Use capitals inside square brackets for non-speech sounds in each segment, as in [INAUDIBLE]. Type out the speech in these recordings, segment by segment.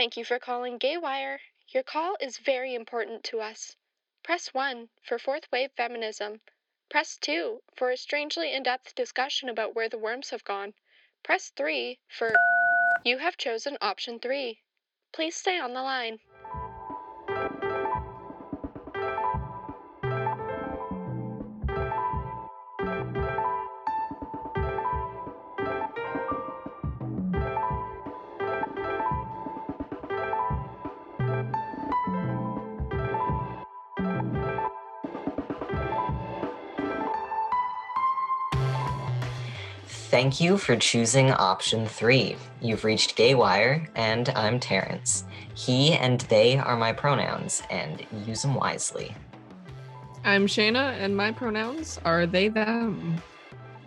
Thank you for calling Gaywire. Your call is very important to us. Press 1 for fourth wave feminism. Press 2 for a strangely in depth discussion about where the worms have gone. Press 3 for. You have chosen option 3. Please stay on the line. Thank you for choosing option three. You've reached Gaywire, and I'm Terrence. He and they are my pronouns, and use them wisely. I'm Shayna, and my pronouns are they, them.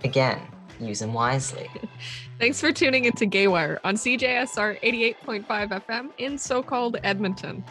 Again, use them wisely. [LAUGHS] Thanks for tuning into Gaywire on CJSR 88.5 FM in so called Edmonton.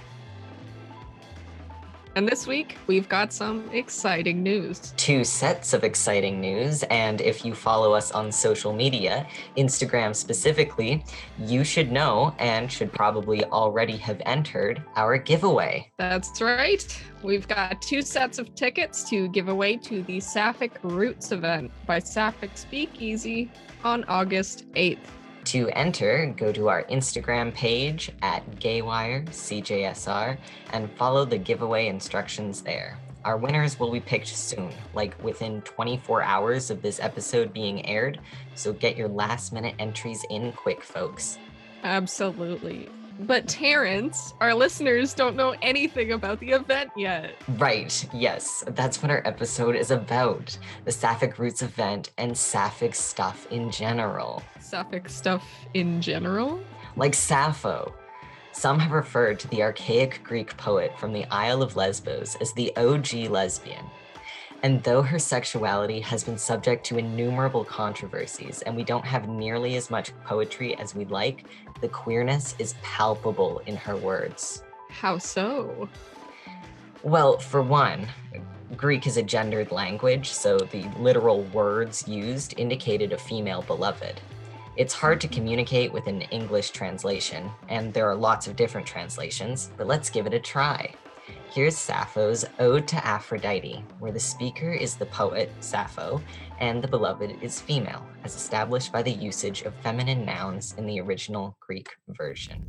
And this week, we've got some exciting news. Two sets of exciting news, and if you follow us on social media, Instagram specifically, you should know and should probably already have entered our giveaway. That's right. We've got two sets of tickets to give away to the Sapphic Roots event by Sapphic Speakeasy on August 8th. To enter, go to our Instagram page at GaywireCJSR and follow the giveaway instructions there. Our winners will be picked soon, like within 24 hours of this episode being aired, so get your last minute entries in quick, folks. Absolutely. But Terrence, our listeners don't know anything about the event yet. Right, yes, that's what our episode is about the Sapphic Roots event and Sapphic stuff in general. Sapphic stuff in general? Like Sappho. Some have referred to the archaic Greek poet from the Isle of Lesbos as the OG lesbian. And though her sexuality has been subject to innumerable controversies and we don't have nearly as much poetry as we'd like, the queerness is palpable in her words. How so? Well, for one, Greek is a gendered language, so the literal words used indicated a female beloved. It's hard to communicate with an English translation, and there are lots of different translations, but let's give it a try. Here's Sappho's Ode to Aphrodite, where the speaker is the poet, Sappho, and the beloved is female, as established by the usage of feminine nouns in the original Greek version.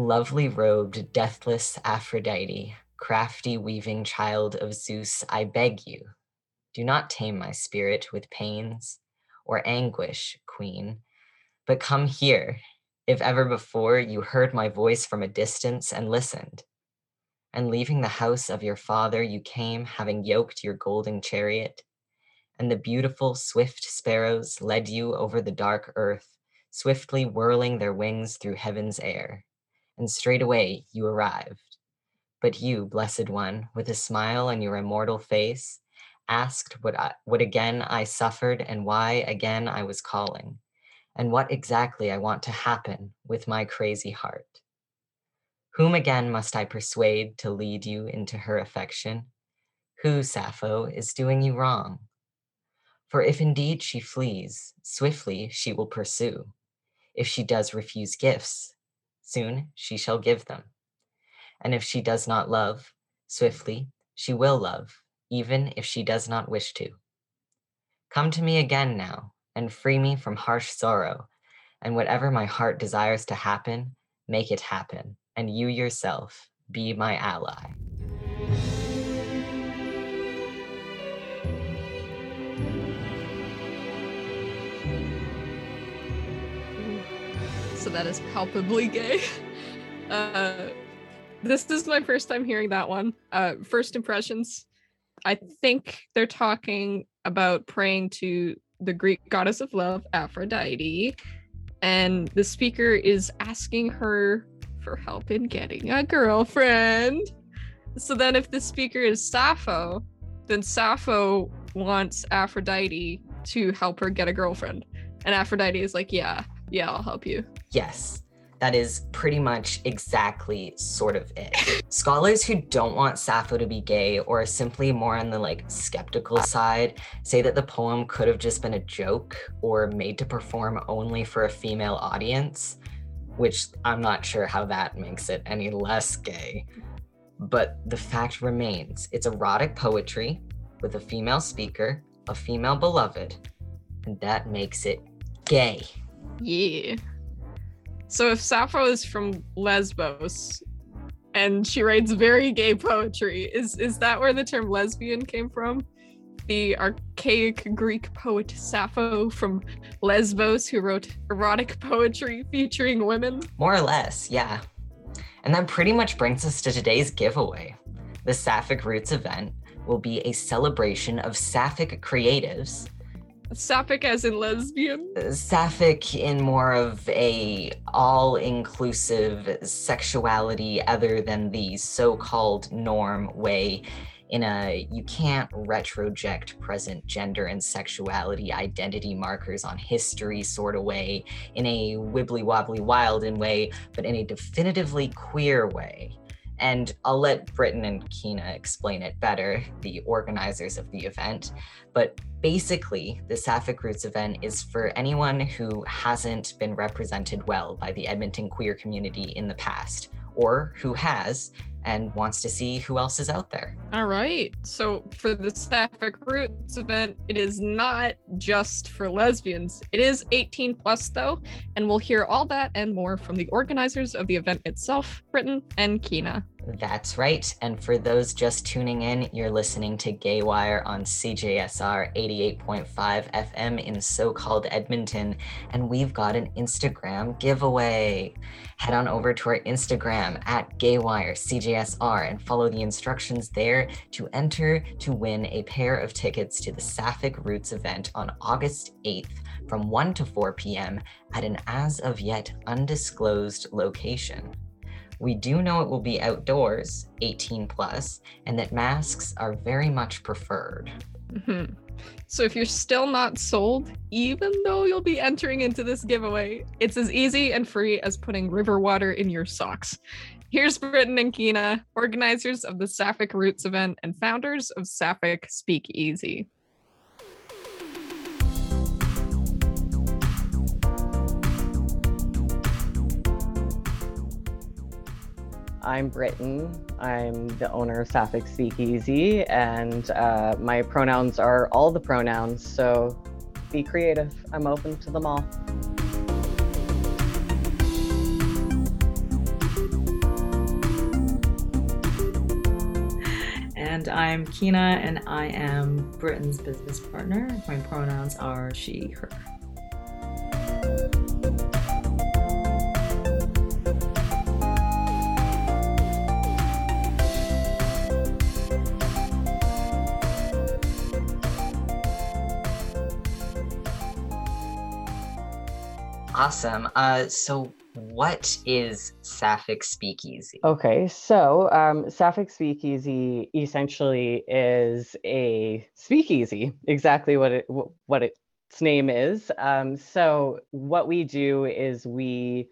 Lovely robed, deathless Aphrodite, crafty weaving child of Zeus, I beg you, do not tame my spirit with pains or anguish, queen, but come here, if ever before you heard my voice from a distance and listened. And leaving the house of your father, you came, having yoked your golden chariot, and the beautiful, swift sparrows led you over the dark earth, swiftly whirling their wings through heaven's air and straightway you arrived. But you, blessed one, with a smile on your immortal face, asked what, I, what again I suffered and why again I was calling, and what exactly I want to happen with my crazy heart. Whom again must I persuade to lead you into her affection? Who, Sappho, is doing you wrong? For if indeed she flees, swiftly she will pursue. If she does refuse gifts, soon she shall give them. And if she does not love, swiftly she will love, even if she does not wish to. Come to me again now, and free me from harsh sorrow, and whatever my heart desires to happen, make it happen, and you yourself be my ally. So that is palpably gay. [LAUGHS] Uh, this is my first time hearing that one. Uh, first impressions. I think they're talking about praying to the Greek goddess of love, Aphrodite, and the speaker is asking her for help in getting a girlfriend. So then, if the speaker is Sappho, then Sappho wants Aphrodite to help her get a girlfriend. And Aphrodite is like, Yeah, yeah, I'll help you. Yes. that is pretty much exactly sort of it. Scholars who don't want Sappho to be gay or are simply more on the like skeptical side say that the poem could have just been a joke or made to perform only for a female audience, which I'm not sure how that makes it any less gay. But the fact remains it's erotic poetry with a female speaker, a female beloved, and that makes it gay. Yeah. So if Sappho is from Lesbos and she writes very gay poetry, is is that where the term lesbian came from? The archaic Greek poet Sappho from Lesbos who wrote erotic poetry featuring women? More or less, yeah. And that pretty much brings us to today's giveaway. The Sapphic Roots event will be a celebration of Sapphic creatives Sapphic as in lesbian? Sapphic in more of a all-inclusive sexuality other than the so-called norm way in a you can't retroject present gender and sexuality identity markers on history sort of way in a wibbly wobbly wild in way but in a definitively queer way and I'll let Britton and Kina explain it better, the organizers of the event. But basically, the Sapphic Roots event is for anyone who hasn't been represented well by the Edmonton queer community in the past, or who has and wants to see who else is out there. All right. So for the Sapphic Roots event, it is not just for lesbians. It is 18 plus though, and we'll hear all that and more from the organizers of the event itself, Britton and Kina. That's right. And for those just tuning in, you're listening to Gaywire on CJSR 88.5 FM in so called Edmonton. And we've got an Instagram giveaway. Head on over to our Instagram at Gaywire CJSR and follow the instructions there to enter to win a pair of tickets to the Sapphic Roots event on August 8th from 1 to 4 p.m. at an as of yet undisclosed location. We do know it will be outdoors, 18 plus, and that masks are very much preferred. Mm-hmm. So if you're still not sold, even though you'll be entering into this giveaway, it's as easy and free as putting river water in your socks. Here's Britton and Kina, organizers of the Sapphic Roots event and founders of Sapphic Speakeasy. I'm Britton. I'm the owner of Sapphic Speakeasy, and uh, my pronouns are all the pronouns, so be creative. I'm open to them all. And I'm Kina, and I am Britton's business partner. My pronouns are she, her. Awesome. Uh, so, what is Sapphic Speakeasy? Okay, so um, Sapphic Speakeasy essentially is a speakeasy, exactly what it what its name is. Um, so, what we do is we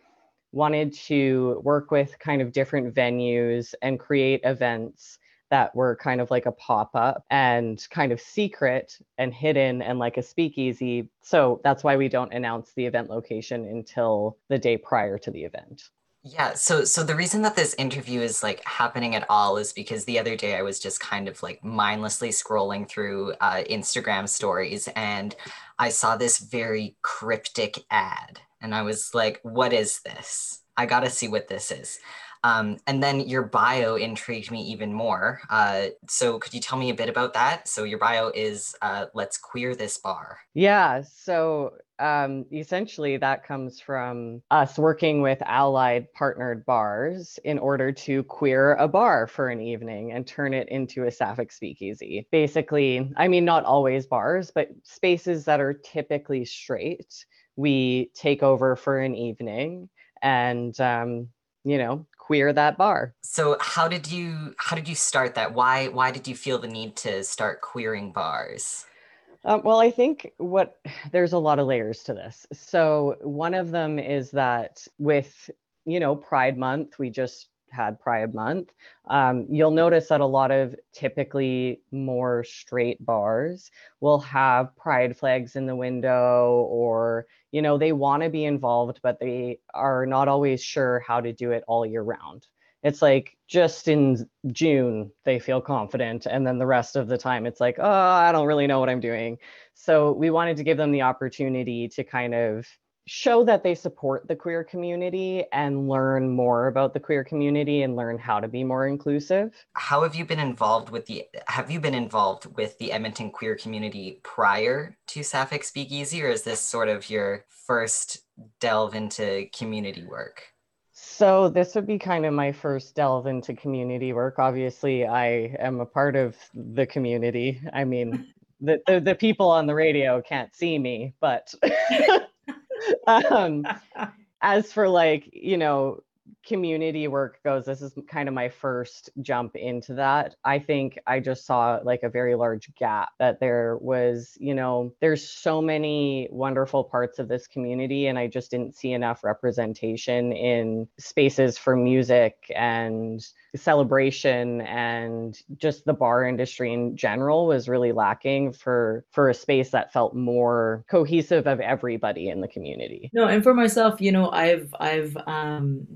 wanted to work with kind of different venues and create events that were kind of like a pop up and kind of secret and hidden and like a speakeasy. So that's why we don't announce the event location until the day prior to the event. Yeah, so so the reason that this interview is like happening at all is because the other day I was just kind of like mindlessly scrolling through uh, Instagram stories and I saw this very cryptic ad and I was like, "What is this? I got to see what this is." Um, and then your bio intrigued me even more. Uh, so could you tell me a bit about that? So your bio is uh, "Let's queer this bar." Yeah. So um, essentially, that comes from us working with allied partnered bars in order to queer a bar for an evening and turn it into a sapphic speakeasy. Basically, I mean, not always bars, but spaces that are typically straight. We take over for an evening and um, you know queer that bar. So how did you how did you start that? Why why did you feel the need to start queering bars? Um, well i think what there's a lot of layers to this. So one of them is that with you know, Pride Month, we just had Pride Month, um, you'll notice that a lot of typically more straight bars will have pride flags in the window or, you know, they want to be involved, but they are not always sure how to do it all year round. It's like just in June, they feel confident. And then the rest of the time, it's like, oh, I don't really know what I'm doing. So we wanted to give them the opportunity to kind of show that they support the queer community and learn more about the queer community and learn how to be more inclusive. How have you been involved with the have you been involved with the Edmonton queer community prior to Sapphic Speakeasy or is this sort of your first delve into community work? So this would be kind of my first delve into community work. Obviously, I am a part of the community. I mean, the, the, the people on the radio can't see me, but [LAUGHS] [LAUGHS] um, as for like, you know, community work goes, this is kind of my first jump into that. I think I just saw like a very large gap that there was, you know, there's so many wonderful parts of this community, and I just didn't see enough representation in spaces for music and celebration and just the bar industry in general was really lacking for for a space that felt more cohesive of everybody in the community no and for myself you know i've i've um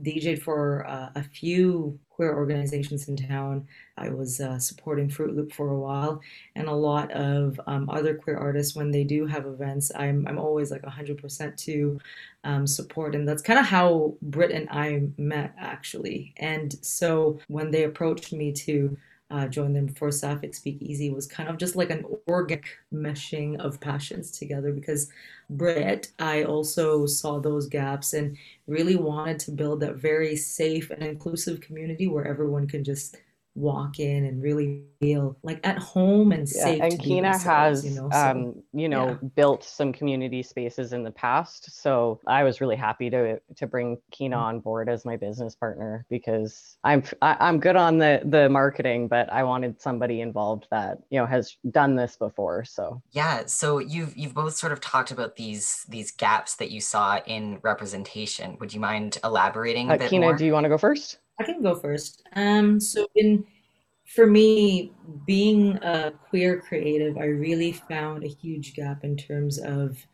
for uh, a few queer organizations in town. I was uh, supporting Fruit Loop for a while, and a lot of um, other queer artists when they do have events, I'm I'm always like 100% to um, support, and that's kind of how Britt and I met actually. And so when they approached me to uh, join them for Sapphic Speakeasy was kind of just like an organic meshing of passions together because Britt, I also saw those gaps and really wanted to build that very safe and inclusive community where everyone can just walk in and really feel like at home and yeah, safe. And Kina has, you know, so, um, you know, yeah. built some community spaces in the past. So I was really happy to to bring Kina mm-hmm. on board as my business partner because I'm I, am i am good on the the marketing, but I wanted somebody involved that you know has done this before. So yeah, so you've you've both sort of talked about these these gaps that you saw in representation. Would you mind elaborating? Uh, Kina, more? do you want to go first? I can go first. Um, so in for me, being a queer creative, I really found a huge gap in terms of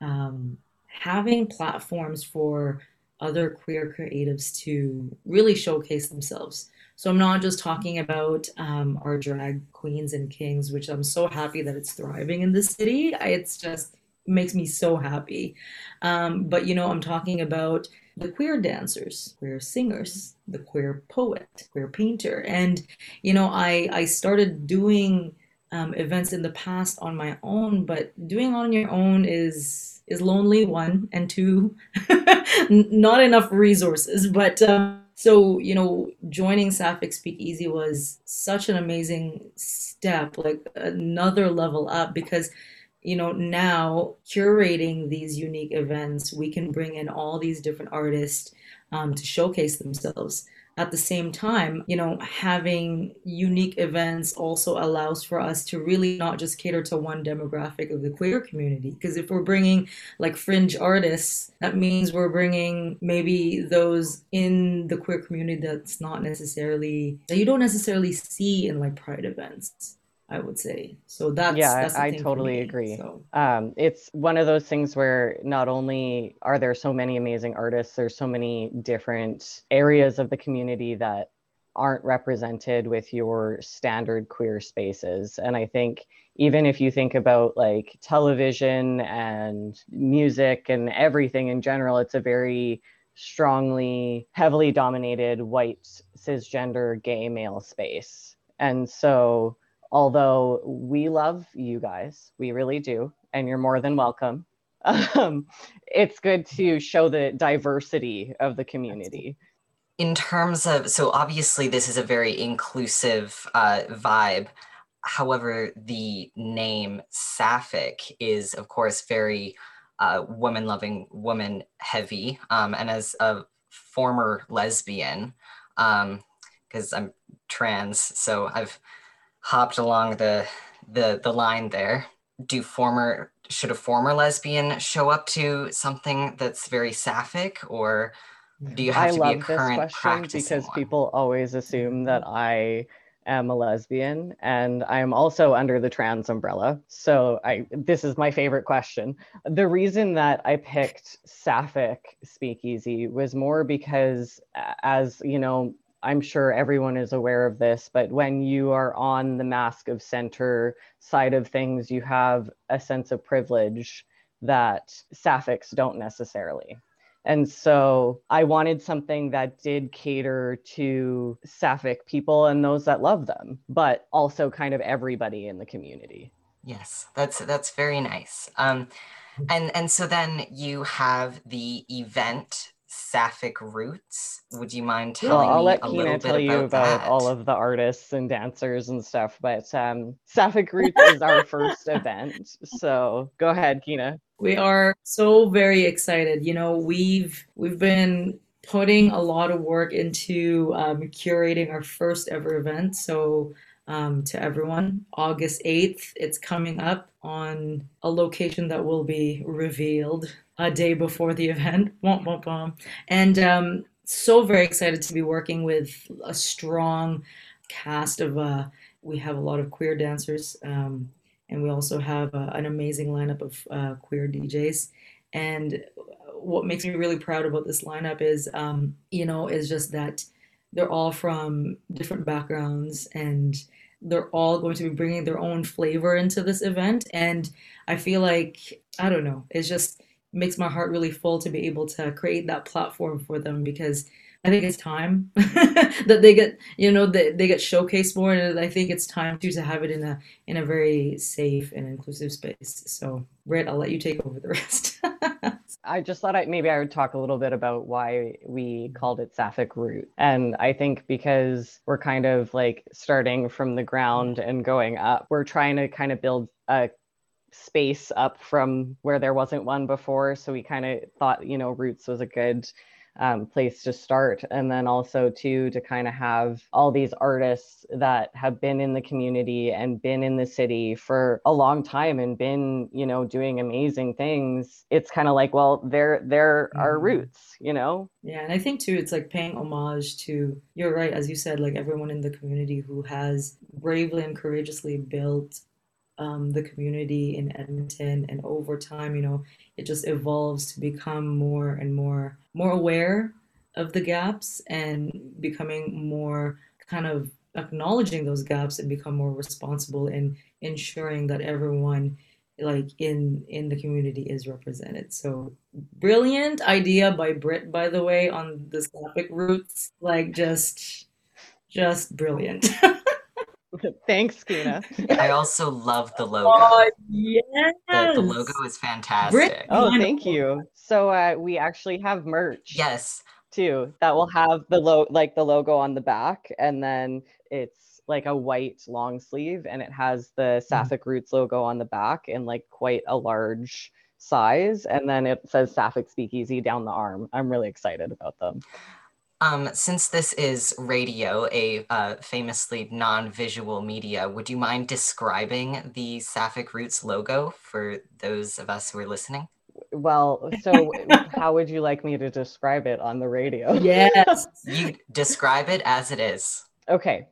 um, having platforms for other queer creatives to really showcase themselves. So I'm not just talking about um, our drag queens and kings, which I'm so happy that it's thriving in the city. It's just makes me so happy. Um, but you know, I'm talking about the queer dancers, queer singers, the queer poet, queer painter. And, you know, I, I started doing um, events in the past on my own, but doing on your own is is lonely one and two, [LAUGHS] not enough resources. But um, so you know, joining Sapphic Speakeasy was such an amazing step, like another level up because you know, now curating these unique events, we can bring in all these different artists um, to showcase themselves. At the same time, you know, having unique events also allows for us to really not just cater to one demographic of the queer community. Because if we're bringing like fringe artists, that means we're bringing maybe those in the queer community that's not necessarily, that you don't necessarily see in like pride events. I would say. So that's yeah, that's I, totally agree. So. Um, it's one of those things where not only are there so many amazing artists, there's so many different areas of the community that aren't represented with your standard queer spaces. And I think even if you think about like television and music and everything in general, it's a very strongly, heavily dominated white cisgender gay male space. And so although we love you guys, we really do, and you're more than welcome. [LAUGHS] Um, it's good to show the diversity of the community. In terms of, so obviously this is a very inclusive uh, vibe. However, the name Sapphic is, of course, very uh, woman loving, woman heavy. Um, and as a former lesbian, because um, I'm trans, so I've hopped along the the the line there. Do former should a former lesbian show up to something that's very sapphic or Do you have I to love be a this current question because one? people always assume that I am a lesbian and I am also under the trans umbrella. So I this is my favorite question. The reason that I picked Sapphic Speakeasy was more because as you know, I'm sure everyone is aware of this, but when you are on the Masc of Center side of things, you have a sense of privilege that Sapphics don't necessarily. And so I wanted something that did cater to Sapphic people and those that love them, but also kind of everybody in the community. Yes, that's that's very nice. Um, and and so then you have the event Sapphic Roots. Would you mind telling Well, telling I'll me let a little Kina bit tell you about about that? all of the artists and dancers and stuff, but um, Sapphic Roots is our [LAUGHS] first event. So go ahead, Kina. We are so very excited. You know, we've we've been putting a lot of work into um, curating our first ever event. So um, to everyone, August 8th, it's coming up on a location that will be revealed a day before the event. [LAUGHS] Womp, womp, womp. And um, so very excited to be working with a strong cast of uh, we have a lot of queer dancers um, and we also have uh, an amazing lineup of uh, queer DJs. And what makes me really proud about this lineup is, um, you know, is just that they're all from different backgrounds and they're all going to be bringing their own flavor into this event. And I feel like, I don't know, it's just makes my heart really full to be able to create that platform for them because I think it's time [LAUGHS] that they get, you know, they, they get showcased more, and I think it's time too to have it in a in a very safe and inclusive space. So, Britt, I'll let you take over the rest. [LAUGHS] I just thought I, maybe I would talk a little bit about why we called it Sapphic Root. And I think because we're kind of like starting from the ground and going up, we're trying to kind of build a space up from where there wasn't one before. So we kind of thought, you know, Roots was a good um, place to start. And then also, too, to kind of have all these artists that have been in the community and been in the city for a long time and been, you know, doing amazing things. It's kind of like, well, they're, they're our Mhm. roots, you know? Yeah, and I think too, it's like paying homage to, you're right, as you said, like everyone in the community who has bravely and courageously built um, the community in Edmonton, and over time, you know, it just evolves to become more and more more aware of the gaps and becoming more kind of acknowledging those gaps and become more responsible in ensuring that everyone like in in the community is represented. So brilliant idea by Britt, by the way, on the Sapphic roots. Like just just brilliant. [LAUGHS] [LAUGHS] Thanks, Kina. I also love the logo. [LAUGHS] Oh The, yes. the logo is Britt, fantastic. Oh, thank you. So uh, we actually have merch. Yes, too that will have the lo- like the logo on the back and then it's like a white long sleeve and it has the Sapphic Roots logo on the back in like quite a large size and then it says Sapphic Speakeasy down the arm. I'm really excited about them. Um, since this is radio, a uh, famously non-visual media, would you mind describing the Sapphic Roots logo for those of us who are listening? Well, so [LAUGHS] how would you like me to describe it on the radio? Yes. [LAUGHS] You describe it as it is. Okay.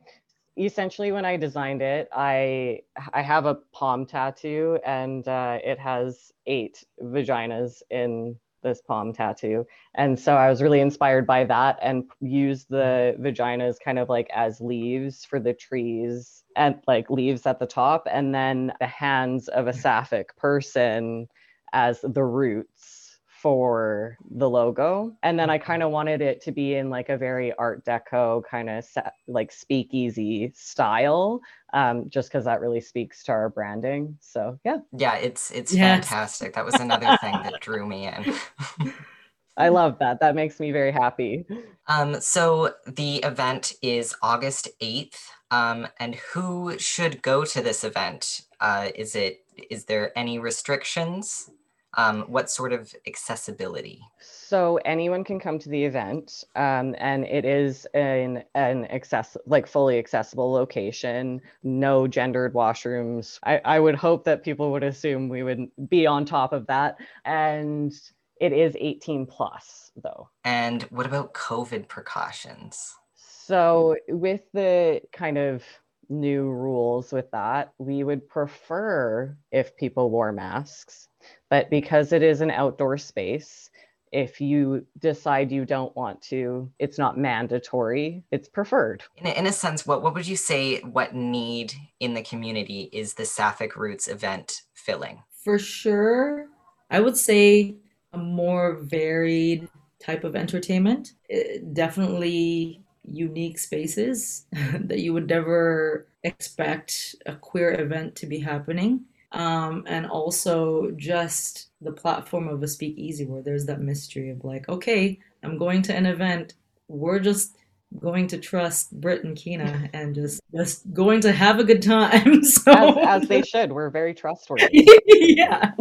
Essentially, when I designed it, I I have a palm tattoo, and uh, it has eight vaginas in this palm tattoo, and so I was really inspired by that, and used the vaginas kind of like as leaves for the trees, and like leaves at the top, and then the hands of a sapphic person as the roots for the logo. And then I kind of wanted it to be in like a very art deco kind of sa- like speakeasy style, um, just because that really speaks to our branding. So yeah, Yeah, it's it's Yes. fantastic. That was another thing that drew me in. [LAUGHS] I love that. That makes me very happy. Um, so the event is August 8th. Um, and who should go to this event? Uh, is it is there any restrictions? Um, what sort of accessibility? So anyone can come to the event, um, and it is in an access like fully accessible location. No gendered washrooms. I, I would hope that people would assume we would be on top of that, and It is 18 plus, though. And what about COVID precautions? So, with the kind of new rules with that, we would prefer if people wore masks. But because it is an outdoor space, if you decide you don't want to, it's not mandatory, it's preferred. In a, in a sense, what, what would you say what need in the community is the Sapphic Roots event filling? For sure, I would say a more varied type of entertainment. It, definitely unique spaces [LAUGHS] that you would never expect a queer event to be happening. Um, and also just the platform of a speakeasy where there's that mystery of like, okay, I'm going to an event. We're just going to trust Britt and Kina and just just going to have a good time. [LAUGHS] So as, as they should. We're very trustworthy. [LAUGHS] yeah.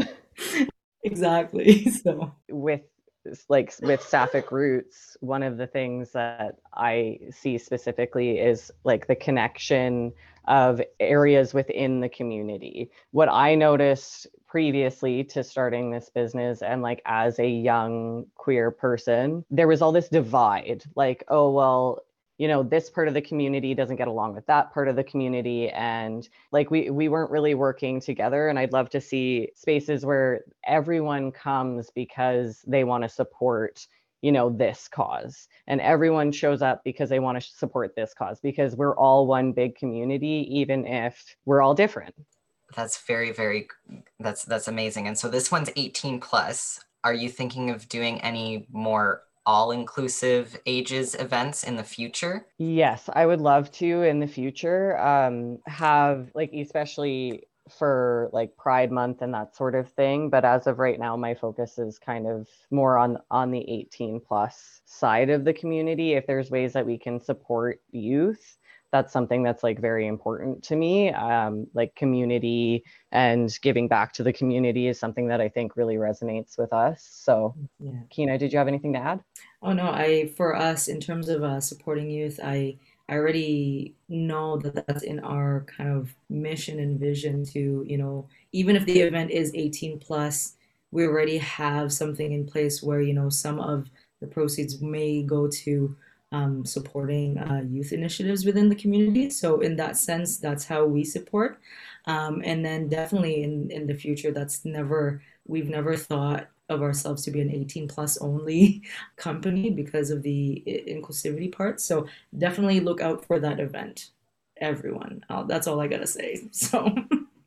exactly. So with like with sapphic roots one of the things that i see specifically is like the connection of areas within the community. What i noticed previously to starting this business and like as a young queer person there was all this divide like oh well you know this part of the community doesn't get along with that part of the community. And like we we weren't really working together. And i'd love to see spaces where everyone comes because they want to support you know this cause. And everyone shows up because they want to support this cause because we're all one big community even if we're all different. That's very very that's that's amazing. And so this one's 18 plus. Are you thinking of doing any more all inclusive ages events in the future? Yes, I would love to in the future um, have, like, especially for like pride month and that sort of thing but as of right now my focus is kind of more on on the 18 plus side of the community if there's ways that we can support youth that's something that's like very important to me um, like community and giving back to the community is something that i think really resonates with us so yeah. kina did you have anything to add oh no i for us in terms of uh, supporting youth i i already know that that's in our kind of mission and vision to you know even if the event is 18 plus we already have something in place where you know some of the proceeds may go to um, supporting uh, youth initiatives within the community. So in that sense, that's how we support. Um, and then definitely in, in the future, that's never, we've never thought of ourselves to be an 18 plus only [LAUGHS] company because of the inclusivity part. So definitely look out for that event, everyone. Uh, that's all I gotta say. [LAUGHS] So.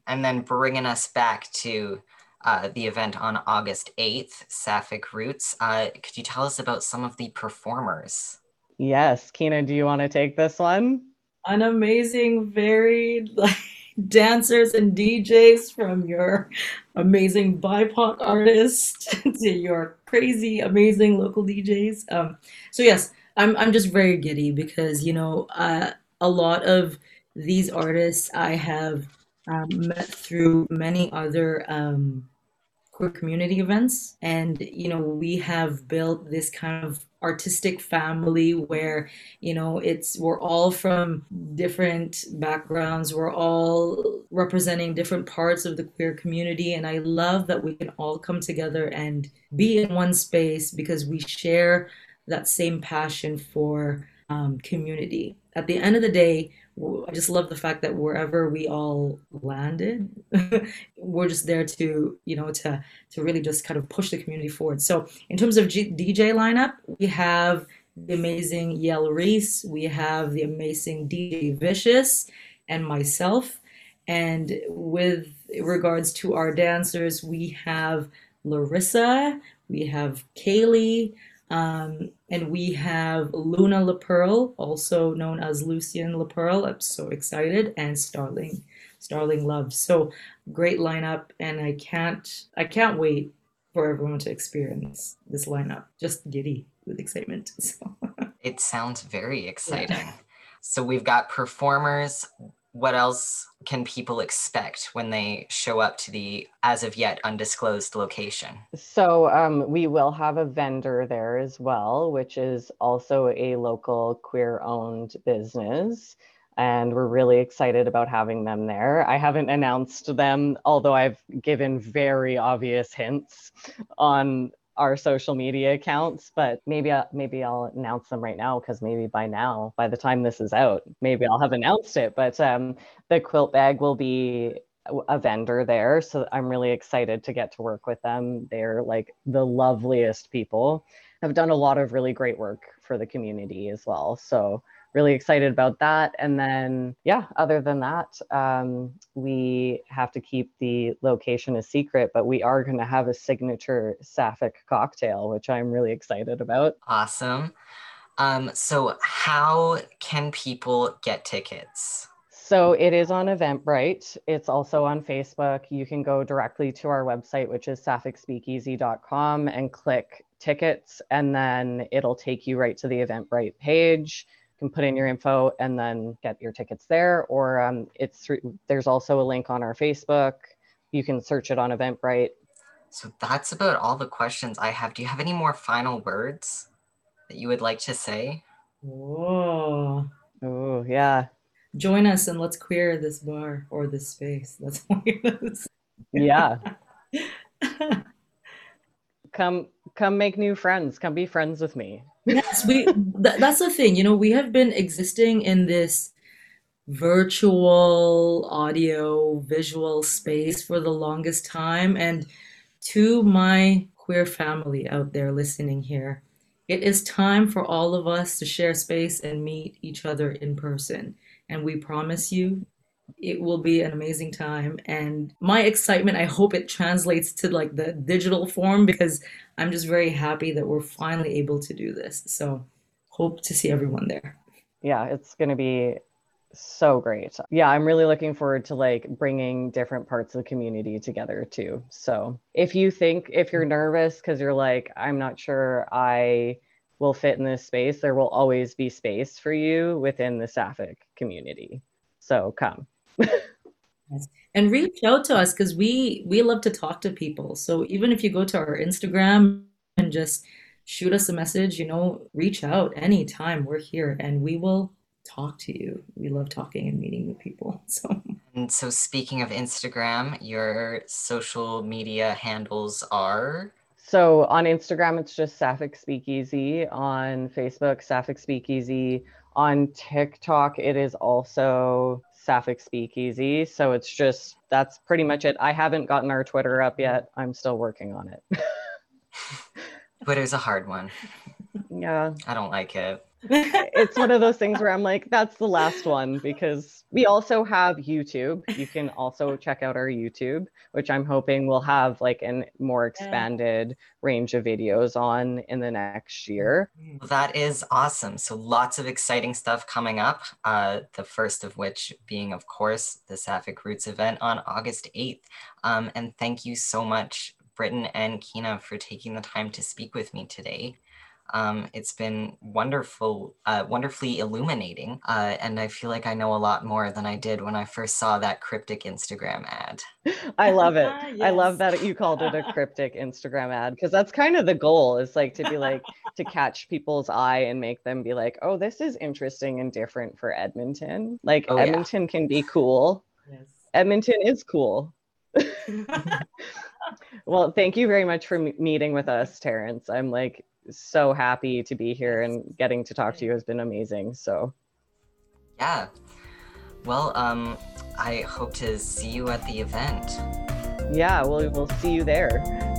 and then bringing us back to uh, the event on August 8th, Sapphic Roots. Uh, could you tell us about some of the performers? Yes, Kina, do you want to take this one? An amazing, varied like [LAUGHS] dancers and DJs from your amazing BIPOC artist [LAUGHS] to your crazy, amazing local DJs. Um, so yes, I'm I'm just very giddy because you know uh, a lot of these artists I have um, met through many other um, queer community events, and you know we have built this kind of artistic family where you know it's we're all from different backgrounds. We're all representing different parts of the queer community. And i love that we can all come together and be in one space because we share that same passion for um, community. At the end of the day I just love the fact that wherever we all landed, [LAUGHS] we're just there to, you know, to to really just kind of push the community forward. So in terms of G- DJ lineup, we have the amazing Yell Reese, we have the amazing DJ Vicious, and myself. And with regards to our dancers, we have Larissa, we have Kaylee, um, and we have Luna LaPearl, also known as Lucian LaPearl. I'm so excited, and Starling, Starling Love. So great lineup, and I can't, I can't wait for everyone to experience this lineup. Just giddy with excitement. [LAUGHS] So. it sounds very exciting. Yeah. So we've got performers, what else can people expect when they show up to the as of yet undisclosed location? So, um, we will have a vendor there as well, which is also a local queer owned business. And we're really excited about having them there. I haven't announced them, although I've given very obvious hints on our social media accounts, but maybe I, maybe I'll announce them right now because maybe by now, by the time this is out, maybe I'll have announced it. But um, the quilt bag will be a vendor there, so I'm really excited to get to work with them. They're like the loveliest people. Have done a lot of really great work for the community as well. So really excited about that. And then, yeah, other than that, um, we have to keep the location a secret, but we are going to have a signature Sapphic cocktail, which I'm really excited about. Awesome. Um, so, how can people get tickets? So it is on Eventbrite. It's also on Facebook. You can go directly to our website, which is sapphicspeakeasy.com, and click tickets, and then it'll take you right to the Eventbrite page can put in your info and then get your tickets there. Or um, it's through, there's also a link on our Facebook. You can search it on Eventbrite. So that's about all the questions I have. Do you have any more final words that you would like to say? Whoa. Oh, yeah. Join us and let's queer this bar or this space. That's [LAUGHS] what Yeah. [LAUGHS] come come make new friends. Come be friends with me yes, we. Th- that's the thing. You know, we have been existing in this virtual audio visual space for the longest time, and to my queer family out there listening here, it is time for all of us to share space and meet each other in person. And we promise you it will be an amazing time. And my excitement i hope it translates to like the digital form because i'm just very happy that we're finally able to do this. So hope to see everyone there. Yeah it's going to be so great. Yeah i'm really looking forward to like bringing different parts of the community together too. So if you think if you're nervous because you're like i'm not sure i will fit in this space there will always be space for you within the sapphic community. So come and reach out to us because we we love to talk to people. So even if you go to our instagram and just shoot us a message you know reach out anytime. We're here and we will talk to you. We love talking and meeting new people [LAUGHS] so. And so speaking of instagram your social media handles are? So on instagram it's just sapphic speakeasy. On facebook sapphic speakeasy. On tiktok it is also Sapphic Speakeasy. So it's just that's pretty much it. I haven't gotten our Twitter up yet. I'm still working on it. [LAUGHS] Twitter's a hard one. Yeah. I don't like it it's one of those things where I'm like, that's the last one because we also have YouTube. You can also check out our YouTube, which I'm hoping we'll have like a more expanded range of videos on in the next year. Well, that is awesome. So lots of exciting stuff coming up. Uh, the first of which being, of course, the Sapphic Roots event on August 8th. Um, and thank you so much, Britton and Kina, for taking the time to speak with me today. Um, it's been wonderful, uh, wonderfully illuminating. Uh, and I feel like I know a lot more than I did when I first saw that cryptic Instagram ad. I love it. yes. [LAUGHS] I love that you called it a [LAUGHS] cryptic Instagram ad because that's kind of the goal is like to be like to catch people's eye and make them be like, oh, this is interesting and different for Edmonton. Like oh, Edmonton yeah. can be cool. Yes. Edmonton is cool. [LAUGHS] well, thank you very much for meeting with us, Terrence. I'm like so happy to be here and getting to talk to you has been amazing. So, yeah. Well, um, I hope to see you at the event. Yeah, we'll, we'll see you there.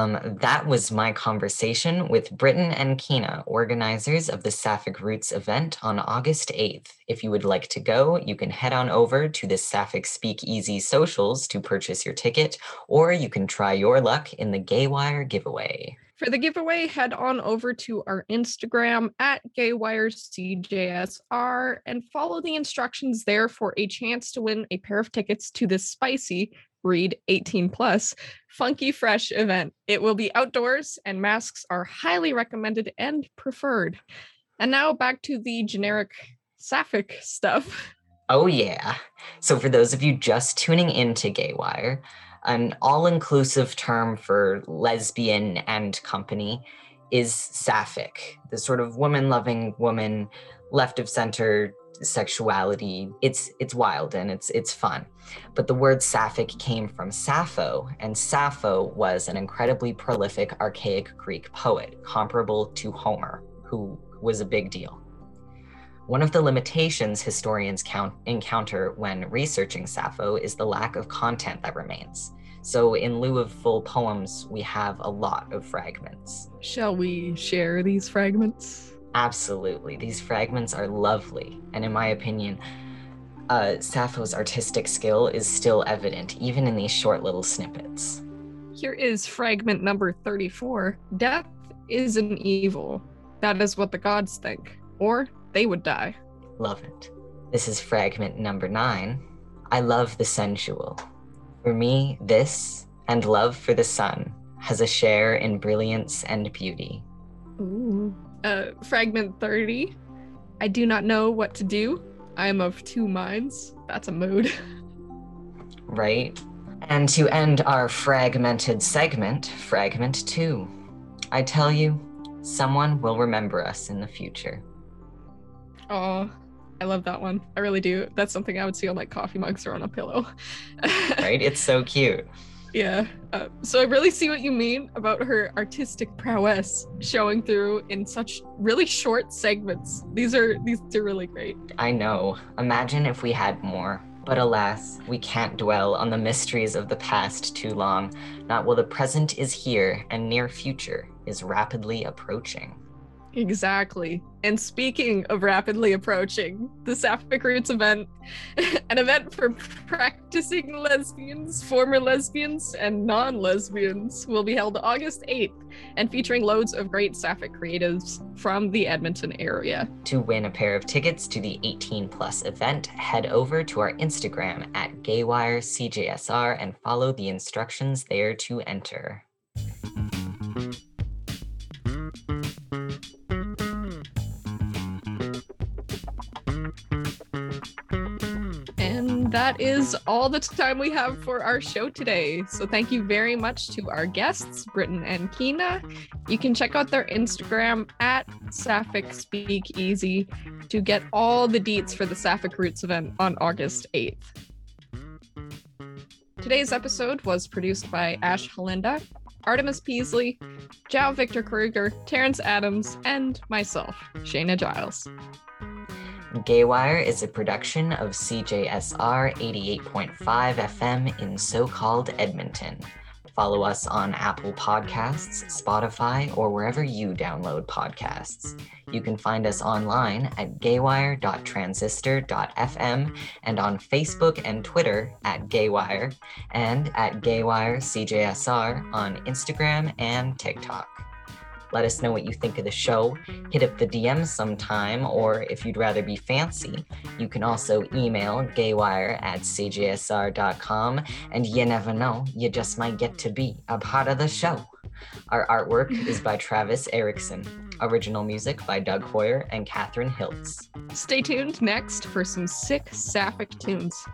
Um, that was my conversation with Britton and Kina, organizers of the Sapphic Roots event on August 8th. If you would like to go, you can head on over to the Sapphic Speakeasy socials to purchase your ticket, or you can try your luck in the Gaywire giveaway. For the giveaway, head on over to our Instagram at GaywireCJSR and follow the instructions there for a chance to win a pair of tickets to this spicy read 18 plus funky fresh event. It will be outdoors and masks are highly recommended and preferred. And now back to the generic sapphic stuff. Oh yeah. So for those of you just tuning into gaywire An all inclusive term for lesbian and company is sapphic, the sort of woman loving woman, left of center sexuality. It's it's wild and it's it's fun. But the word sapphic came from Sappho, and Sappho was an incredibly prolific archaic Greek poet, comparable to Homer, who was a big deal. One of the limitations historians count, encounter when researching Sappho is the lack of content that remains. So, in lieu of full poems, we have a lot of fragments. Shall we share these fragments? Absolutely. These fragments are lovely, and in my opinion, uh, Sappho's artistic skill is still evident, even in these short little snippets. Here is fragment number 34 Death is an evil. That is what the gods think, or they would die. Love it. This is fragment number nine. I love the sensual. For me, this and love for the sun has a share in brilliance and beauty. Ooh. Uh, fragment 30 I do not know what to do. I am of two minds. That's a mood. [LAUGHS] Right? And to end our fragmented segment, fragment two. I tell you, someone will remember us in the future. Oh, I love that one. I really do. That's something I would see on like coffee mugs or on a pillow. [LAUGHS] Right? It's so cute. Yeah. Uh, so I really see what you mean about her artistic prowess showing through in such really short segments. These are these are really great. I know. Imagine if we had more. But alas, we can't dwell on the mysteries of the past too long, not while the present is here and near future is rapidly approaching. Exactly. And speaking of rapidly approaching, the Sapphic Roots event, [LAUGHS] an event for practicing lesbians, former lesbians, and non lesbians, will be held August 8th and featuring loads of great Sapphic creatives from the Edmonton area. To win a pair of tickets to the 18 plus event, head over to our Instagram at GayWireCJSR and follow the instructions there to enter. That is all the time we have for our show today. So thank you very much to our guests, Britton and Kina. You can check out their Instagram at Sapphic Speakeasy to get all the deets for the Sapphic Roots event on August 8th. Today's episode was produced by Ash Halinda, Artemis Peasley, Jao Victor Kruger, Terrence Adams, and myself, Shayna Giles. Gaywire is a production of CJSR 88.5 FM in so called Edmonton. Follow us on Apple Podcasts, Spotify, or wherever you download podcasts. You can find us online at gaywire.transistor.fm and on Facebook and Twitter at Gaywire and at Gaywire CJSR on Instagram and TikTok. Let us know what you think of the show. Hit up the DMs sometime, or if you'd rather be fancy, you can also email gaywire at cjsr.com, and you never know, you just might get to be a part of the show. Our artwork is by [LAUGHS] Travis Erickson. Original music by Doug Hoyer and Catherine Hiltz. Stay tuned next for some sick Sapphic tunes.